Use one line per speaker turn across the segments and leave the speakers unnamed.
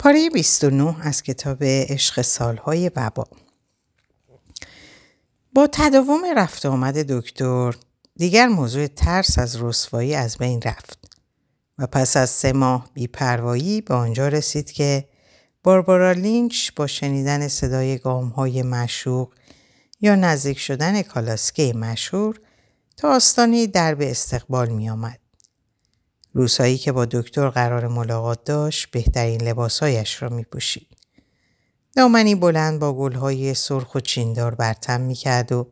پاره 29 از کتاب عشق سالهای وبا با تداوم رفت آمد دکتر دیگر موضوع ترس از رسوایی از بین رفت و پس از سه ماه بیپروایی به آنجا رسید که باربارا لینچ با شنیدن صدای گام های مشوق یا نزدیک شدن کالاسکه مشهور تا آستانی در به استقبال می آمد. روزهایی که با دکتر قرار ملاقات داشت بهترین لباسهایش را می پوشید. دامنی بلند با گلهای سرخ و چیندار برتم می کرد و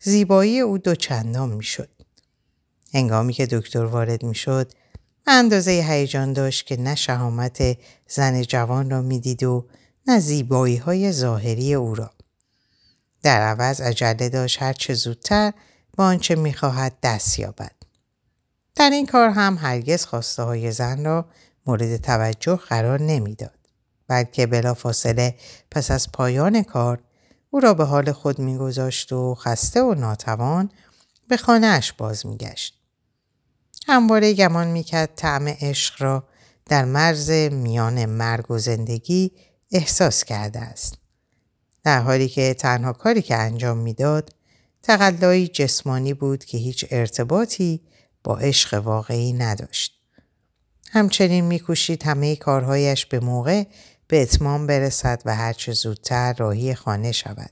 زیبایی او دو چندان می شد. هنگامی که دکتر وارد می شد اندازه هیجان داشت که نه شهامت زن جوان را می‌دید و نه زیبایی های ظاهری او را. در عوض عجله داشت هر چه زودتر با آنچه می‌خواهد دست یابد. در این کار هم هرگز خواسته های زن را مورد توجه قرار نمی‌داد. بلکه بلا فاصله پس از پایان کار او را به حال خود میگذاشت و خسته و ناتوان به خانهاش باز میگشت. همواره گمان می‌کرد طعم عشق را در مرز میان مرگ و زندگی احساس کرده است. در حالی که تنها کاری که انجام می‌داد تقلایی جسمانی بود که هیچ ارتباطی با عشق واقعی نداشت. همچنین میکوشید همه کارهایش به موقع به اتمام برسد و هرچه زودتر راهی خانه شود.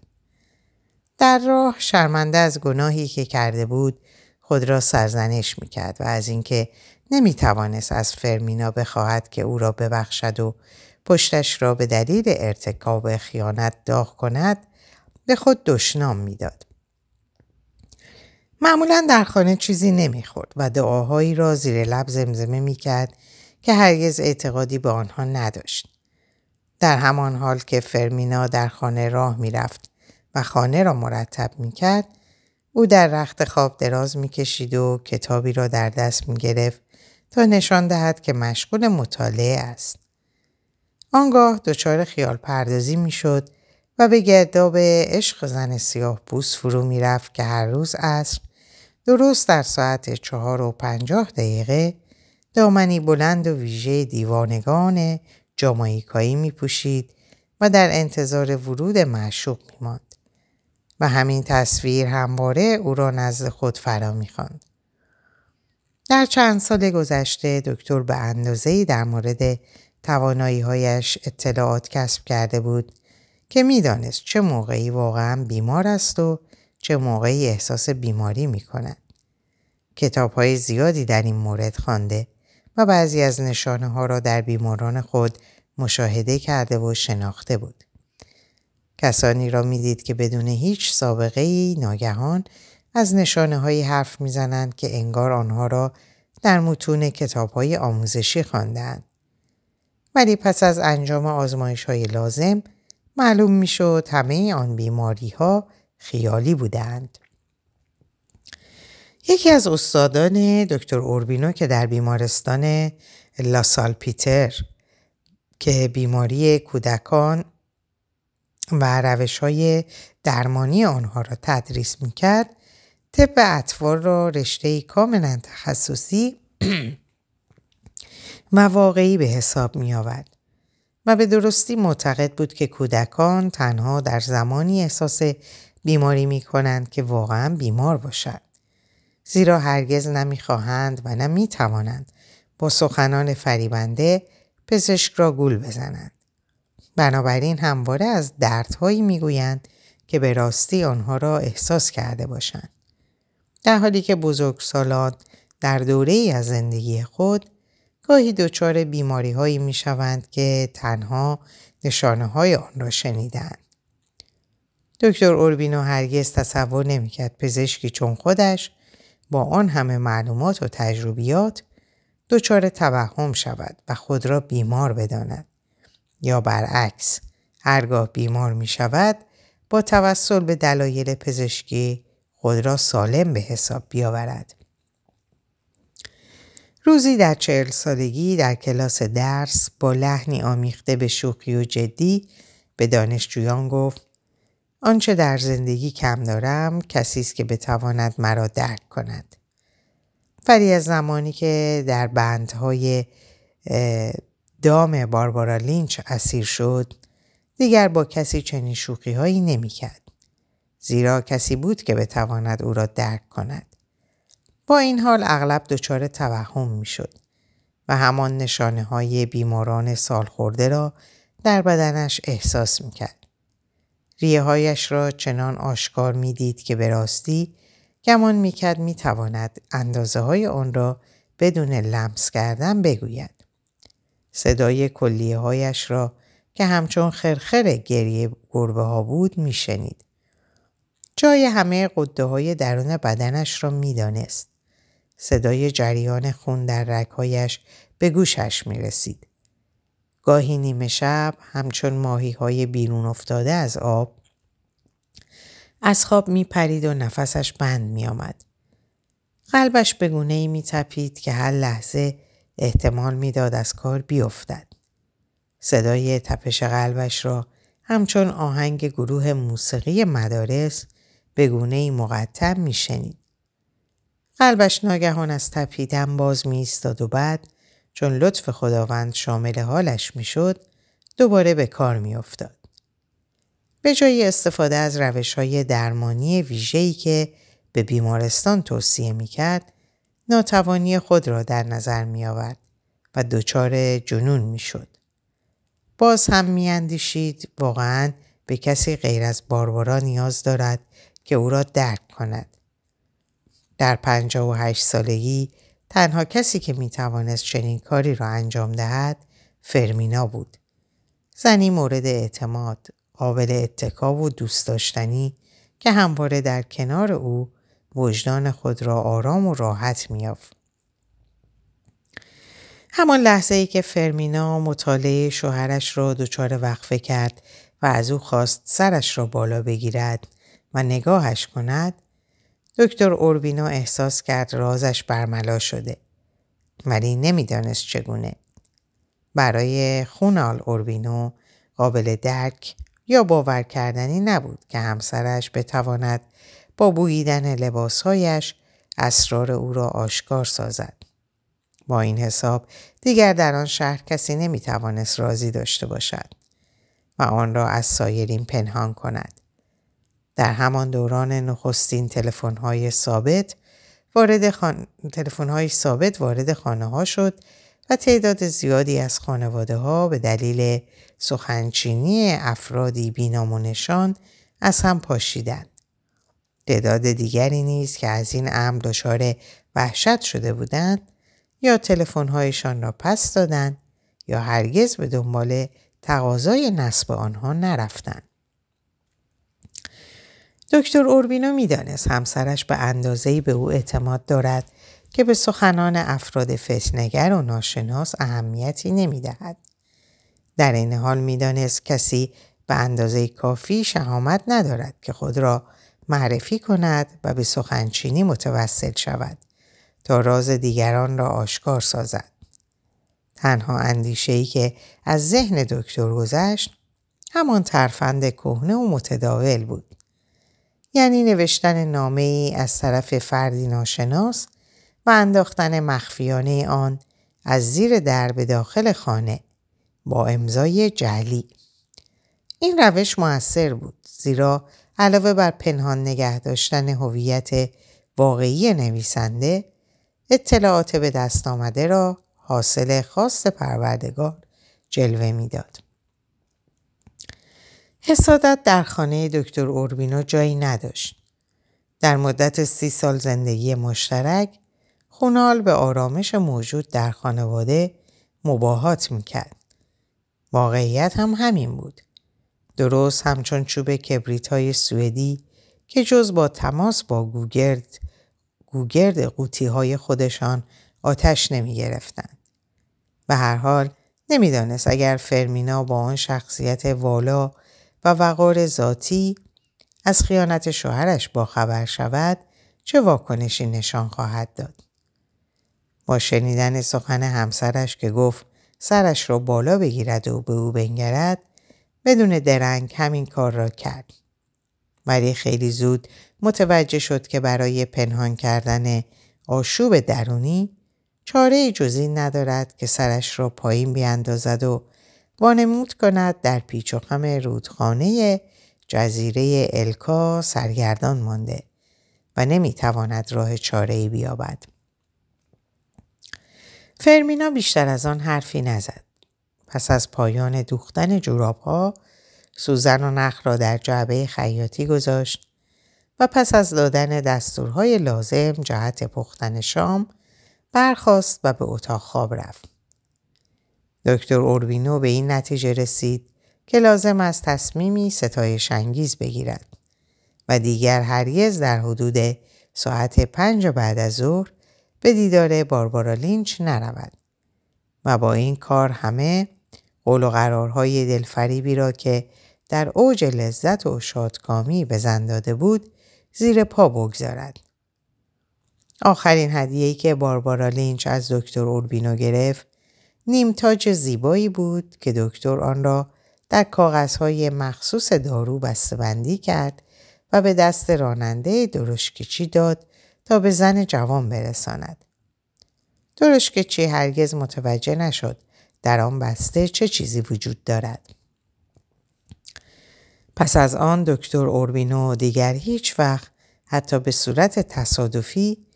در راه شرمنده از گناهی که کرده بود خود را سرزنش می‌کرد و از اینکه نمی‌توانست از فرمینا بخواهد که او را ببخشد و پشتش را به دلیل ارتکاب خیانت داغ کند به خود دشنام می‌داد. معمولا در خانه چیزی نمی‌خورد و دعاهایی را زیر لب زمزمه می‌کرد که هرگز اعتقادی به آنها نداشت. در همان حال که فرمینا در خانه راه می‌رفت و خانه را مرتب می‌کرد او در رخت خواب دراز می‌کشید و کتابی را در دست می‌گرفت تا نشان دهد که مشغول مطالعه است. آنگاه دچار خیال پردازی می‌شد و به گرداب عشق زن سیاه پوست فرو می‌رفت که هر روز عصر درست در ساعت چهار و پنجاه دقیقه دامنی بلند و ویژه دیوانگان جامایکایی می پوشید و در انتظار ورود معشوق می ماند. و همین تصویر همواره او را نزد خود فرا می خاند. در چند سال گذشته دکتر به اندازه‌ای در مورد توانایی هایش اطلاعات کسب کرده بود که می‌دانست چه موقعی واقعا بیمار است و چه موقعی احساس بیماری می کند. کتاب های زیادی در این مورد خوانده و بعضی از نشانه ها را در بیماران خود مشاهده کرده و شناخته بود. کسانی را می‌دید که بدون هیچ سابقه ای ناگهان از نشانه هایی حرف می‌زنند که انگار آنها را در متون کتاب های آموزشی خواندند. ولی پس از انجام آزمایش های لازم معلوم می‌شد همه آن بیماری ها خیالی بودند. یکی از استادان دکتر اوربینو که در بیمارستان لاسال پیتر که بیماری کودکان و روش های درمانی آنها را تدریس می‌کرد طب اطفال را رشته کاملا تخصصی و واقعی به حساب می آورد و به درستی معتقد بود که کودکان تنها در زمانی احساس بیماری می کنند که واقعا بیمار باشند. زیرا هرگز نمی‌خواهند و نمی توانند با سخنان فریبنده پزشک را گول بزنند. بنابراین همواره از دردهایی می‌گویند که به راستی آنها را احساس کرده باشند. در حالی که بزرگسالان در دوره ای از زندگی خود گاهی دچار بیماری هایی می شوند که تنها نشانه های آن را شنیدند. دکتر اوربینو هرگز تصور نمی‌کرد پزشکی چون خودش با آن همه معلومات و تجربیات دچار توهم شود و خود را بیمار بداند یا برعکس هرگاه بیمار می شود با توسل به دلایل پزشکی خود را سالم به حساب بیاورد. روزی در چهل سالگی در کلاس درس با لحنی آمیخته به شوخی و جدی به دانشجویان گفت آنچه در زندگی کم دارم کسی است که بتواند مرا درک کند. ولی از زمانی که در بندهای دام باربارا لینچ اسیر شد دیگر با کسی چنین شوخی هایی نمی کرد. زیرا کسی بود که بتواند او را درک کند. با این حال اغلب دچار توهم می شد و همان نشانه های بیماران سالخورده را در بدنش احساس می کرد. ریه هایش را چنان آشکار می دید که به راستی گمان می کرد می تواند اندازه های آن را بدون لمس کردن بگوید. صدای کلیه هایش را که همچون خرخر گریه گربه ها بود می شنید. جای همه قده های درون بدنش را می دانست. صدای جریان خون در رگهایش به گوشش می رسید. گاهی نیمه شب همچون ماهی های بیرون افتاده از آب از خواب می پرید و نفسش بند می آمد. قلبش به گونه ای می تپید که هر لحظه احتمال می‌داد از کار بیفتد. صدای تپش قلبش را همچون آهنگ گروه موسیقی مدارس به گونه ای مقطم می شنید. قلبش ناگهان از تپیدن باز می و بعد چون لطف خداوند شامل حالش می شد دوباره به کار می افتاد. به جای استفاده از روش های درمانی ویژه‌ای که به بیمارستان توصیه می کرد ناتوانی خود را در نظر می آورد و دچار جنون می شد. باز هم می اندیشید واقعا به کسی غیر از باربارا نیاز دارد که او را درک کند. در پنجاه و هشت سالگی تنها کسی که می توانست چنین کاری را انجام دهد فرمینا بود. زنی مورد اعتماد، قابل اتکا و دوست داشتنی که همواره در کنار او وجدان خود را آرام و راحت میافت. همان لحظه ای که فرمینا مطالعه شوهرش را دچار وقفه کرد و از او خواست سرش را بالا بگیرد و نگاهش کند دکتر اوربینا احساس کرد رازش برملا شده ولی نمی‌دانست چگونه برای خونال اوربینو قابل درک یا باور کردنی نبود که همسرش بتواند با بوییدن لباسهایش اسرار او را آشکار سازد. با این حساب دیگر در آن شهر کسی نمی‌توانست راضی داشته باشد و آن را از سایرین پنهان کند. در همان دوران نخستین تلفن‌های ثابت وارد خان... تلفن‌های ثابت وارد خانه ها شد و تعداد زیادی از خانواده ها به دلیل سخنچینی افرادی بینامونشان از هم پاشیدند. تعداد دیگری نیز که از این امر دچار وحشت شده بودند یا تلفن‌هایشان را پس دادند یا هرگز به دنبال تقاضای نصب آنها نرفتند. دکتر اوربینو می‌دانست همسرش به اندازه‌ای به او اعتماد دارد که به سخنان افراد فتنگر و ناشناس اهمیتی نمی‌دهد. در این حال می‌دانست کسی به اندازه کافی شهامت ندارد که خود را معرفی کند و به سخنچینی متوسل شود تا راز دیگران را آشکار سازد. تنها اندیشه ای که از ذهن دکتر گذشت همان ترفند کهنه و متداول بود. یعنی نوشتن نامه ای از طرف فردی ناشناس و انداختن مخفیانه آن از زیر در به داخل خانه با امضای جعلی. این روش موثر بود زیرا علاوه بر پنهان نگه داشتن هویت واقعی نویسنده اطلاعات به دست آمده را حاصل خاص پروردگار جلوه می‌داد. حسادت در خانه دکتر اوربینو جایی نداشت. در مدت سی سال زندگی مشترک خونال به آرامش موجود در خانواده مباهات می‌کرد. واقعیت هم همین بود. درست همچون چوب کبریت های سوئدی که جز با تماس با گوگرد گوگرد قوطی های خودشان آتش نمی گرفتن. به هر حال نمی‌دانست اگر فرمینا با آن شخصیت والا و وقار ذاتی از خیانت شوهرش با خبر شود چه واکنشی نشان خواهد داد. با شنیدن سخن همسرش که گفت سرش را بالا بگیرد و به او بنگرد بدون درنگ همین کار را کرد. ولی خیلی زود متوجه شد که برای پنهان کردن آشوب درونی چاره جزی ندارد که سرش را پایین بیاندازد و وانمود کند در پیچ و خم رودخانه جزیره الکا سرگردان مانده و نمی‌تواند راه چاره ای بیابد. فرمینا بیشتر از آن حرفی نزد. پس از پایان دوختن جوراب ها سوزن و نخ را در جعبه خیاطی گذاشت و پس از دادن دستورهای لازم جهت پختن شام برخاست و به اتاق خواب رفت. دکتر اوربینو به این نتیجه رسید که لازم است تصمیمی ستایش انگیز بگیرد و دیگر هرگز در حدود ساعت پنج بعد از ظهر به دیدار باربارا لینچ نرود و با این کار همه قول و قرارهای دلفریبی را که در اوج لذت و شادکامی به زن داده بود زیر پا بگذارد. آخرین هدیه‌ای که باربارا لینچ از دکتر اوربینو گرفت نیمتاج زیبایی بود که دکتر آن را در کاغذهای مخصوص دارو بسته‌بندی کرد و به دست راننده درشکچی داد تا به زن جوان برساند. درشکچی هرگز متوجه نشد در آن بسته چه چیزی وجود دارد. پس از آن دکتر اوربینو دیگر هیچ وقت حتی به صورت تصادفی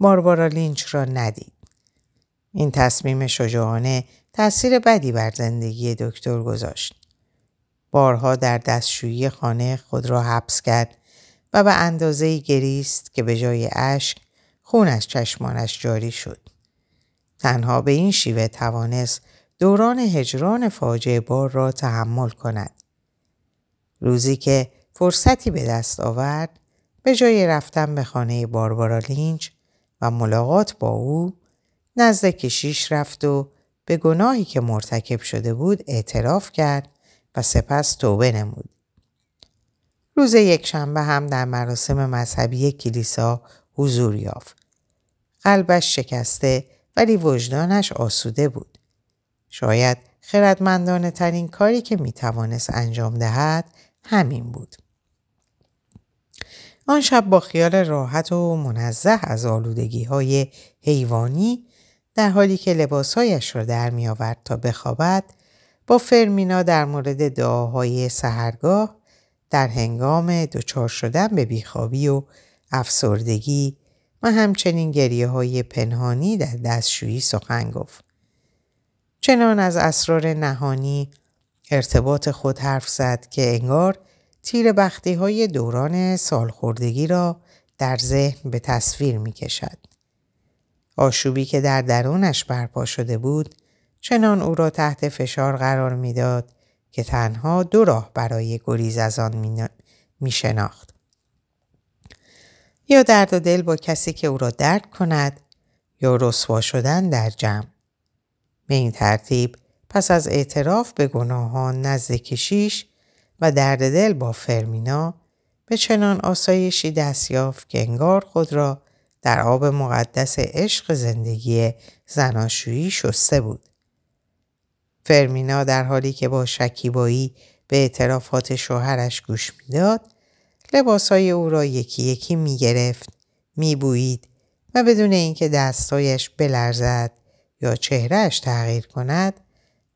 باربارا لینچ را ندید. این تصمیم شجاعانه تاثیر بدی بر زندگی دکتر گذاشت. بارها در دستشویی خانه خود را حبس کرد و به اندازه گریست که به جای اشک خون از چشمانش جاری شد. تنها به این شیوه توانست دوران هجران فاجعه بار را تحمل کند. روزی که فرصتی به دست آورد به جای رفتن به خانه باربارا لینچ و ملاقات با او نزد کشیش رفت و به گناهی که مرتکب شده بود اعتراف کرد و سپس توبه نمود. روز یکشنبه هم در مراسم مذهبی کلیسا حضور یافت. قلبش شکسته ولی وجدانش آسوده بود. شاید خردمندانه ترین کاری که می توانست انجام دهد همین بود. آن شب با خیال راحت و منزه از آلودگی های حیوانی در حالی که لباسهایش را در می آورد تا بخوابد با فرمینا در مورد دعاهای سهرگاه در هنگام دچار شدن به بیخوابی و افسردگی و همچنین گریه های پنهانی در دستشویی سخن گفت. چنان از اسرار نهانی ارتباط خود حرف زد که انگار تیر بختی های دوران سالخوردگی را در ذهن به تصویر می کشد. آشوبی که در درونش برپا شده بود چنان او را تحت فشار قرار می‌داد که تنها دو راه برای گریز از آن می شناخت. یا درد و دل با کسی که او را درد کند یا رسوا شدن در جمع. به این ترتیب پس از اعتراف به گناهان نزد کشیش و درد دل با فرمینا به چنان آسایشی دست یافت که انگار خود را در آب مقدس عشق زندگی زناشویی شسته بود. فرمینا در حالی که با شکیبایی به اعترافات شوهرش گوش می‌داد لباسهای او را یکی یکی می گرفت، می بوید و بدون اینکه دستایش بلرزد یا چهرهش تغییر کند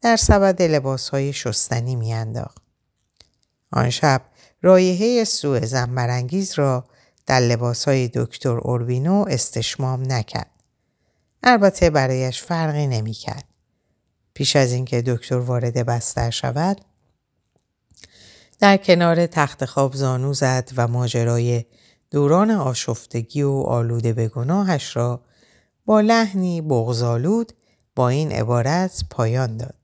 در سبد لباسهای شستنی میانداخت. آن شب رایحه سوء زنبرانگیز را در لباسهای دکتر اوربینو استشمام نکرد. البته برایش فرقی نمی‌کرد. پیش از اینکه دکتر وارد بستر شود در کنار تخت خواب زانو زد و ماجرای دوران آشفتگی و آلوده به گناهش را با لحنی بغزالود با این عبارت پایان داد.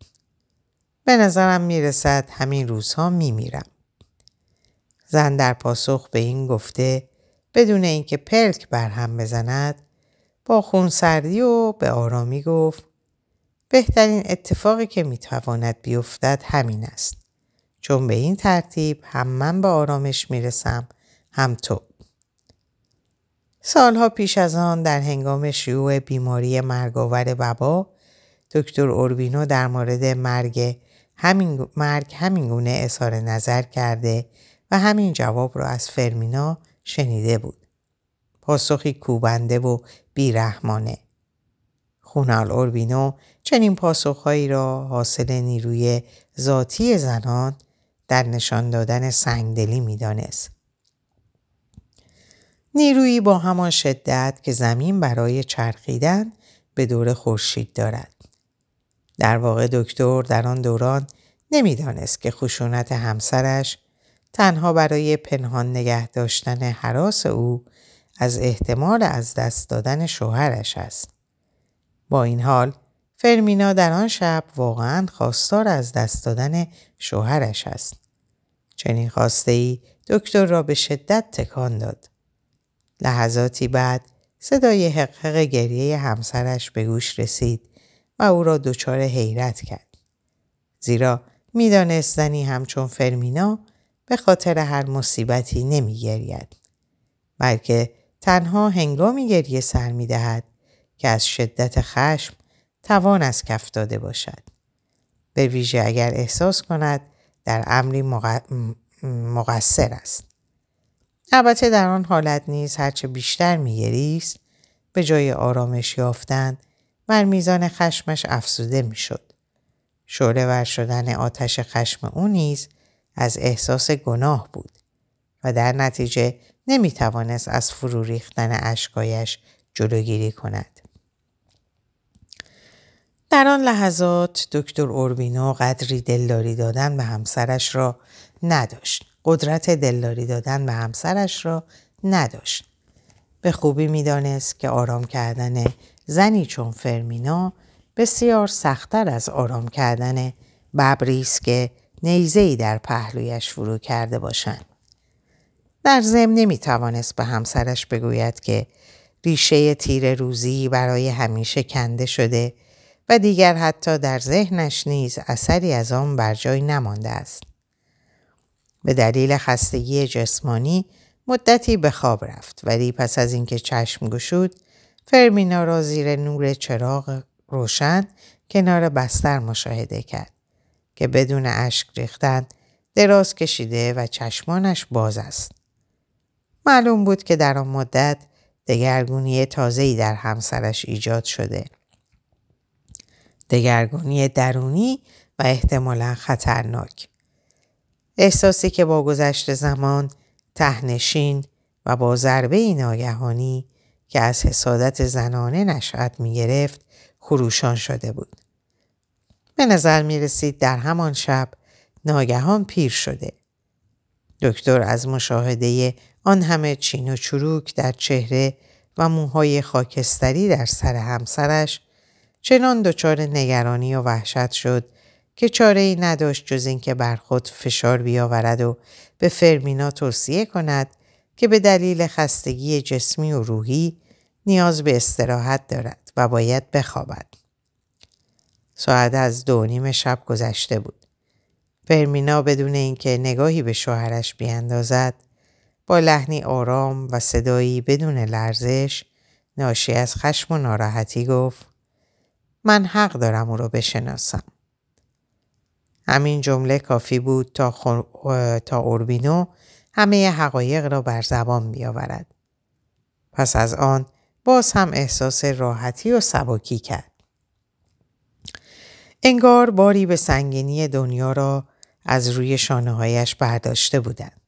به نظرم می‌رسد همین روزها میمیرم. زن در پاسخ به این گفته بدون اینکه پلک بر هم بزند با خونسردی و به آرامی گفت بهترین اتفاقی که می‌تواند بیفتد همین است. چون به این ترتیب هم من به آرامش می‌رسم هم تو. سالها پیش از آن در هنگام شیوع بیماری مرگاور وبا دکتر اوربینو در مورد مرگ همین مرگ همین گونه اظهار نظر کرده و همین جواب را از فرمینا شنیده بود. پاسخی کوبنده و بیرحمانه. خونال اوربینو چنین پاسخهایی را حاصل نیروی ذاتی زنان در نشان دادن سنگدلی می‌دانست. نیرویی با همان شدت که زمین برای چرخیدن به دور خورشید دارد. در واقع دکتر در آن دوران نمی‌دانست که خشونت همسرش تنها برای پنهان نگه داشتن حراس او از احتمال از دست دادن شوهرش است. با این حال فرمینا در آن شب واقعا خواستار از دست دادن شوهرش است. چنین خواسته ای دکتر را به شدت تکان داد. لحظاتی بعد صدای حقحق گریه همسرش به گوش رسید و او را دچار حیرت کرد. زیرا می‌دانست زنی همچون فرمینا به خاطر هر مصیبتی نمی گرید. بلکه تنها هنگامی گریه سر می دهد که از شدت خشم توان از کف داده باشد. به ویژه اگر احساس کند در امری مقصر است. البته در آن حالت نیز هرچه بیشتر میگریست به جای آرامش یافتن بر میزان خشمش افزوده می‌شد. شعله ور شدن آتش خشم او نیز از احساس گناه بود و در نتیجه نمی توانست از فرو ریختن اشکایش جلوگیری کند. در آن لحظات دکتر اوربینو قدری دلداری دادن به همسرش را نداشت. قدرت دلداری دادن به همسرش را نداشت. به خوبی می‌دانست که آرام کردن زنی چون فرمینا بسیار سختتر از آرام کردن ببری که نیزهای در پهلویش فرو کرده باشند. در ضمن نمی توانست به همسرش بگوید که ریشه تیر روزی برای همیشه کنده شده و دیگر حتی در ذهنش نیز اثری از آن بر جای نمانده است. به دلیل خستگی جسمانی مدتی به خواب رفت ولی پس از اینکه چشم گشود فرمینا را زیر نور چراغ روشن کنار بستر مشاهده کرد که بدون اشک ریختن دراز کشیده و چشمانش باز است. معلوم بود که در آن مدت دگرگونی تازه‌ای در همسرش ایجاد شده. دگرگونی درونی و احتمالا خطرناک. احساسی که با گذشت زمان تهنشین و با ضربه ناگهانی که از حسادت زنانه نشأت می گرفت خروشان شده بود. به نظر می رسید در همان شب ناگهان پیر شده. دکتر از مشاهده آن همه چین و چروک در چهره و موهای خاکستری در سر همسرش چنان دچار نگرانی و وحشت شد که چاره ای نداشت جز اینکه بر خود فشار بیاورد و به فرمینا توصیه کند که به دلیل خستگی جسمی و روحی نیاز به استراحت دارد و باید بخوابد. ساعت از دو نیم شب گذشته بود. فرمینا بدون اینکه نگاهی به شوهرش بیاندازد با لحنی آرام و صدایی بدون لرزش ناشی از خشم و ناراحتی گفت من حق دارم او را بشناسم. همین جمله کافی بود تا, تا اوربینو همه حقایق را بر زبان بیاورد. پس از آن باز هم احساس راحتی و سبکی کرد. انگار باری به سنگینی دنیا را از روی شانه هایش برداشته بودند.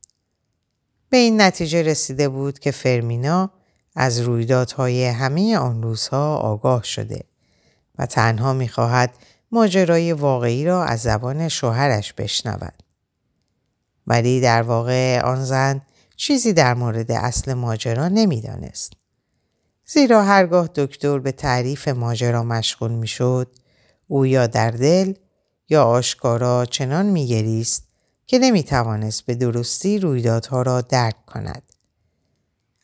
به این نتیجه رسیده بود که فرمینا از رویدادهای همه آن روزها آگاه شده و تنها می‌خواهد ماجرای واقعی را از زبان شوهرش بشنود. ولی در واقع آن زن چیزی در مورد اصل ماجرا نمی‌دانست. زیرا هرگاه دکتر به تعریف ماجرا مشغول می‌شد او یا در دل یا آشکارا چنان میگریست که نمی‌توانست به درستی رویدادها را درک کند.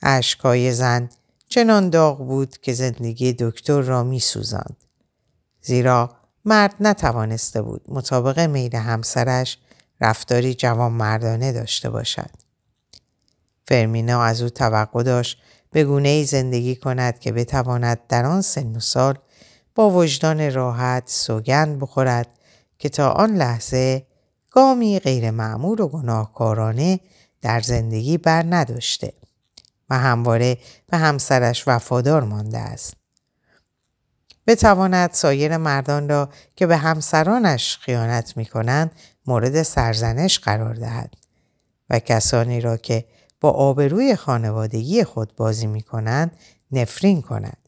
اشکای زن چنان داغ بود که زندگی دکتر را میسوزاند. زیرا مرد نتوانسته بود مطابق میل همسرش رفتاری جوان مردانه داشته باشد. فرمینا از او توقع داشت به گونه زندگی کند که بتواند در آن سن و سال با وجدان راحت سوگند بخورد که تا آن لحظه گامی غیر معمول و گناهکارانه در زندگی بر نداشته و همواره به همسرش وفادار مانده است. بتواند سایر مردان را که به همسرانش خیانت می کنند مورد سرزنش قرار دهد و کسانی را که با آبروی خانوادگی خود بازی می کنند نفرین کند.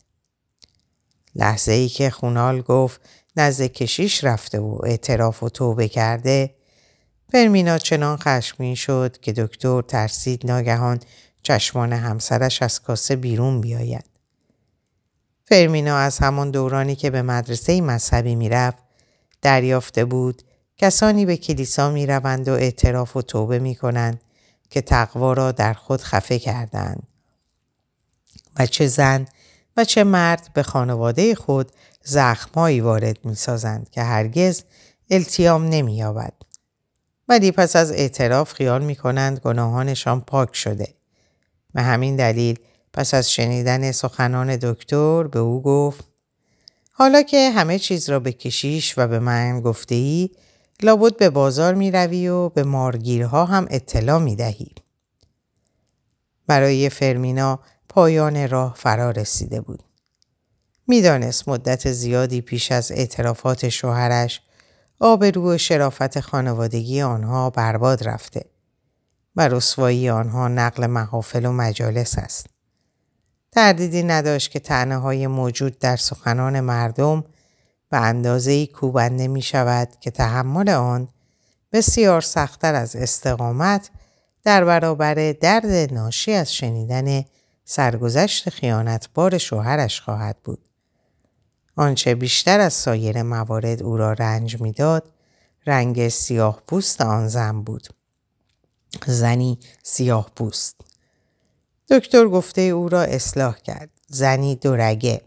لحظه ای که خونال گفت نزد کشیش رفته و اعتراف و توبه کرده فرمینا چنان خشمگین شد که دکتر ترسید ناگهان چشمان همسرش از کاسه بیرون بیاید. فرمینا از همان دورانی که به مدرسه مذهبی می‌رفت دریافته بود کسانی به کلیسا می روند و اعتراف و توبه می کنند که تقوا را در خود خفه کردند. و چه زن و چه مرد به خانواده خود زخمایی وارد می سازند که هرگز التیام نمی یابد. ولی پس از اعتراف خیال می کنند گناهانشان پاک شده. به همین دلیل پس از شنیدن سخنان دکتر به او گفت حالا که همه چیز را به کشیش و به من گفته ای لابد به بازار می روی و به مارگیرها هم اطلاع می دهی. برای فرمینا پایان راه فرا رسیده بود. می‌دانست مدت زیادی پیش از اعترافات شوهرش آبرو و شرافت خانوادگی آنها برباد رفته و رسوایی آنها نقل محافل و مجالس است. تردیدی نداشت که تنه های موجود در سخنان مردم به اندازه کوبنده می شود که تحمل آن بسیار سختتر از استقامت در برابر درد ناشی از شنیدن سرگذشت خیانتبار شوهرش خواهد بود. آنچه بیشتر از سایر موارد او را رنج می‌داد رنگ سیاه پوست آن زن بود. زنی سیاه پوست. دکتر گفته او را اصلاح کرد. زنی دورگه.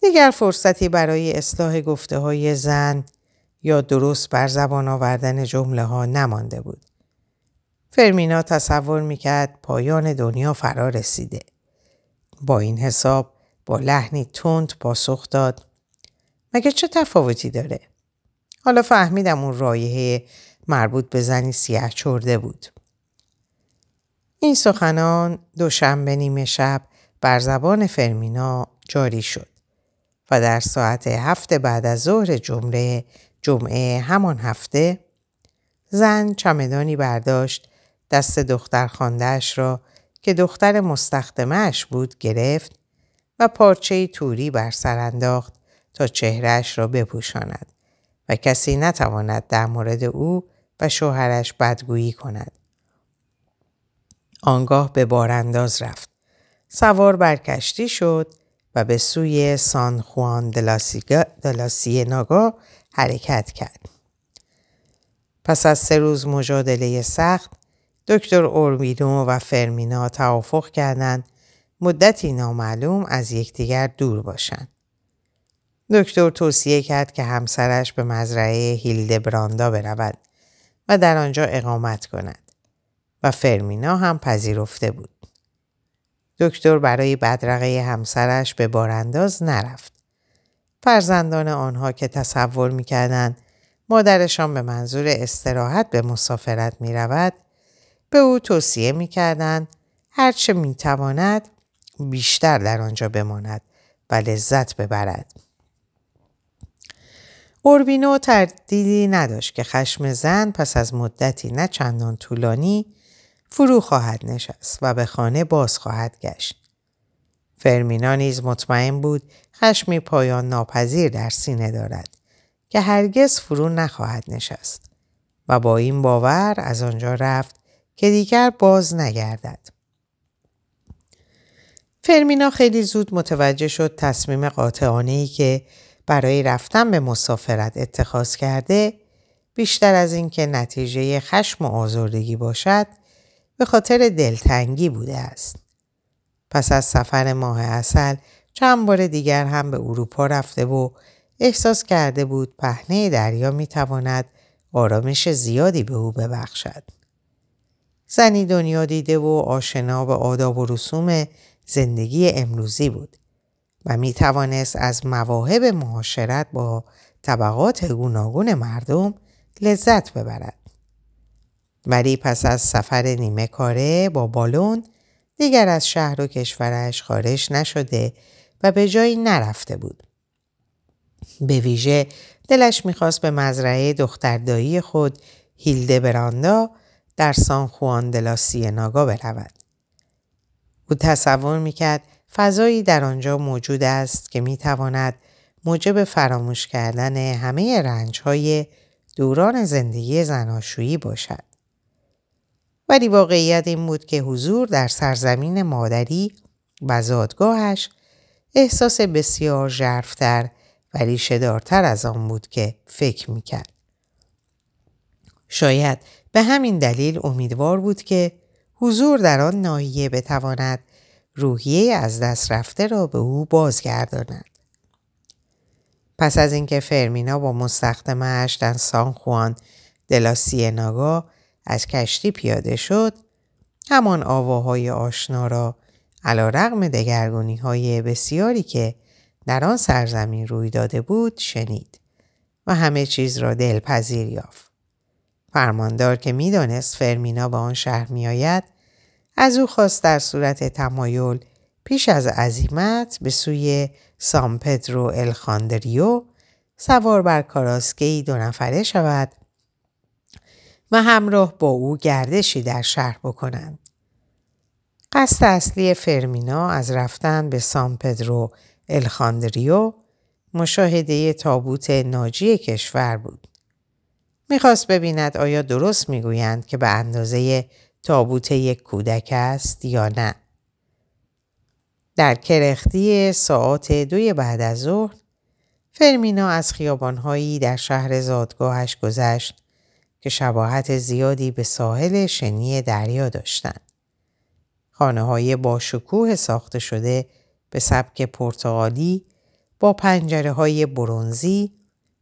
دیگر فرصتی برای اصلاح گفته های زن یا درست بر زبان آوردن جمله ها نمانده بود. فرمینا تصور می‌کرد پایان دنیا فرا رسیده. با این حساب با لحنی تند پاسخ داد مگه چه تفاوتی داره؟ حالا فهمیدم اون رایحه مربوط به زنی سیاه چرده بود. این سخنان دوشنبه نیمه شب بر زبان فرمینا جاری شد و در ساعت هفت بعد از ظهر جمعه همان هفته زن چمدانی برداشت دست دختر خاندهش را که دختر مستخدمش بود گرفت و پارچه توری بر سر انداخت تا چهرهش را بپوشاند و کسی نتواند در مورد او و شوهرش بدگویی کند. آنگاه به بارانداز رفت. سوار بر کشتی شد و به سوی سان خوان دلاسی ناگا حرکت کرد. پس از سه روز مجادله سخت دکتر اورمینو و فرمینا توافق کردند مدتی نامعلوم از یکدیگر دور باشند. دکتر توصیه کرد که همسرش به مزرعه هیلد براندا برود و در آنجا اقامت کند و فرمینا هم پذیرفته بود. دکتر برای بدرقه همسرش به بارانداز نرفت. فرزندان آنها که تصور می‌کردند مادرشان به منظور استراحت به مسافرت می رود به او توصیه می کردن هرچه می تواند بیشتر در آنجا بماند و لذت ببرد. اوربینو تردیدی نداشت که خشم زن پس از مدتی نه چندان طولانی فرو خواهد نشست و به خانه باز خواهد گشت. فرمینا نیز مطمئن بود خشمی پایان ناپذیر در سینه دارد که هرگز فرو نخواهد نشست و با این باور از آنجا رفت که دیگر باز نگردد. فرمینا خیلی زود متوجه شد تصمیم قاطعانه ای که برای رفتن به مسافرت اتخاذ کرده بیشتر از اینکه نتیجه خشم و آزردگی باشد به خاطر دلتنگی بوده است. پس از سفر ماه اصل چند بار دیگر هم به اروپا رفته و احساس کرده بود پهنه دریا می تواند آرامش زیادی به او ببخشد. زنی دنیا دیده و آشنا به آداب و رسوم زندگی امروزی بود و می توانست از مواهب معاشرت با طبقات گوناگون مردم لذت ببرد. ولی پس از سفر نیمه کاره با بالون دیگر از شهر و کشورش خارج نشده و به جایی نرفته بود. به ویژه دلش می‌خواست به مزرعه دختردایی خود هیلده براندا در سان خوان دلا سیناگا برود. او تصور می‌کرد فضایی در آنجا موجود است که می‌تواند موجب فراموش کردن همه رنج های دوران زندگی زناشویی باشد. ولی واقعیت این بود که حضور در سرزمین مادری و زادگاهش احساس بسیار ژرفتر ولی شدارتر از آن بود که فکر می‌کرد. شاید به همین دلیل امیدوار بود که حضور در آن ناحیه بتواند روحیه از دست رفته را به او بازگرداند. پس از اینکه فرمینا با مستخدمش در سان خوان دلا ناگا از کشتی پیاده شد همان آواهای آشنا را علا رقم دگرگونی های بسیاری که در آن سرزمین روی داده بود شنید و همه چیز را دلپذیر یافت. فرماندار که می‌دانست فرمینا به آن شهر میآید از او خواست در صورت تمایل پیش از عزیمت به سوی سان پدرو الخاندریو سوار بر کاراسکی دو نفره شود و همراه با او گردشی در شهر بکنند. قصد اصلی فرمینا از رفتن به سان پدرو الخاندریو مشاهده تابوت ناجی کشور بود. می‌خواست ببیند آیا درست می‌گویند که به اندازه تابوت یک کودک است یا نه. در کرختی ساعت دوی بعد از ظهر فرمینا از خیابانهایی در شهر زادگاهش گذشت که شباهت زیادی به ساحل شنی دریا داشتند. خانه های با شکوه ساخته شده به سبک پرتغالی با پنجره های برونزی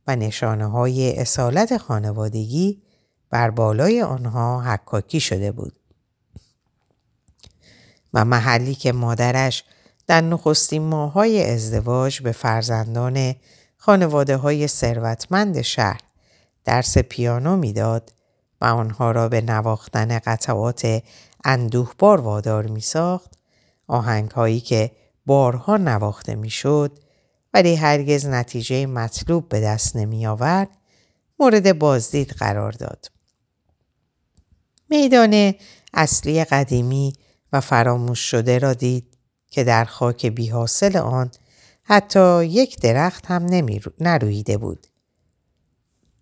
و نشانه های اصالت خانوادگی بر بالای آنها حکاکی شده بود. و محلی که مادرش در نخستین ماهای ازدواج به فرزندان خانواده های ثروتمند شهر درس پیانو می‌داد و آنها را به نواختن قطعات اندوهبار وادار می ساخت آهنگ هایی که بارها نواخته می ولی هرگز نتیجه مطلوب به دست نمی آورد مورد بازدید قرار داد. میدان اصلی قدیمی و فراموش شده را دید که در خاک بیحاصل آن حتی یک درخت هم نرویده بود.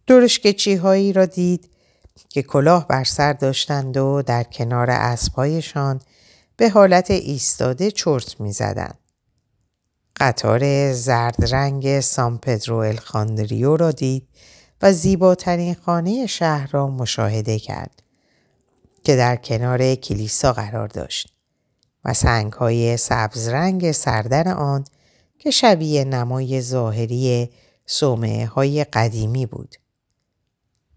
درشکچی هایی را دید که کلاه بر سر داشتند و در کنار اسبهایشان به حالت ایستاده چرت می زدن. قطار زرد رنگ سان پدرو الخاندریو را دید و زیباترین خانه شهر را مشاهده کرد که در کنار کلیسا قرار داشت و سنگ های سبز رنگ سردر آن که شبیه نمای ظاهری سومه های قدیمی بود.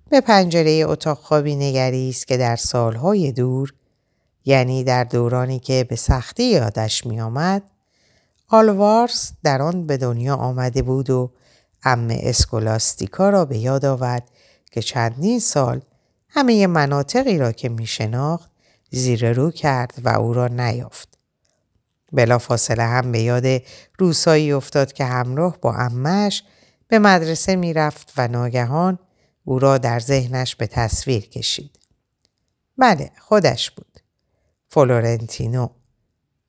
به پنجره اتاق خوابی نگریست که در سالهای دور یعنی در دورانی که به سختی یادش می آمد آلوارس در آن به دنیا آمده بود و ام اسکولاستیکا را به یاد آورد که چندین سال همه مناطقی را که می شناخت زیر رو کرد و او را نیافت. بلا فاصله هم به یاد روسایی افتاد که همراه با امش به مدرسه می رفت و ناگهان او را در ذهنش به تصویر کشید. بله خودش بود. فلورنتینو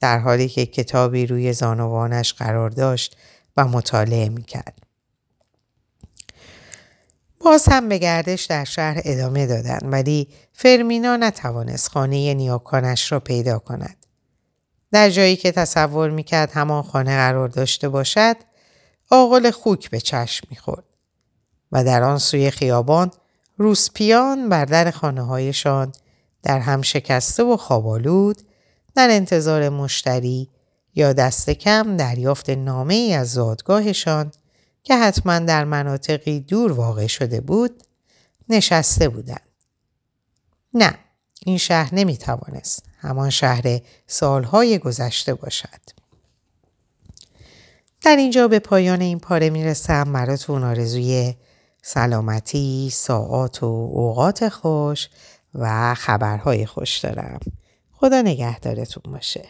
در حالی که کتابی روی زانوانش قرار داشت و مطالعه می کرد. باز هم به گردش در شهر ادامه دادند ولی فرمینا نتوانست خانه نیاکانش را پیدا کند. در جایی که تصور می‌کرد همان خانه قرار داشته باشد آقل خوک به چشم می‌خورد و در آن سوی خیابان روسپیان بر در خانه هایشان در هم شکسته و خوابالود در انتظار مشتری یا دست کم دریافت نامه ای از زادگاهشان که حتما در مناطقی دور واقع شده بود نشسته بودند. نه این شهر نمی توانست همان شهر سالهای گذشته باشد. در اینجا به پایان این پاره می‌رسم براتون آرزوی سلامتی، ساعات و اوقات خوش و خبرهای خوش دارم. خدا نگهدارتون باشه.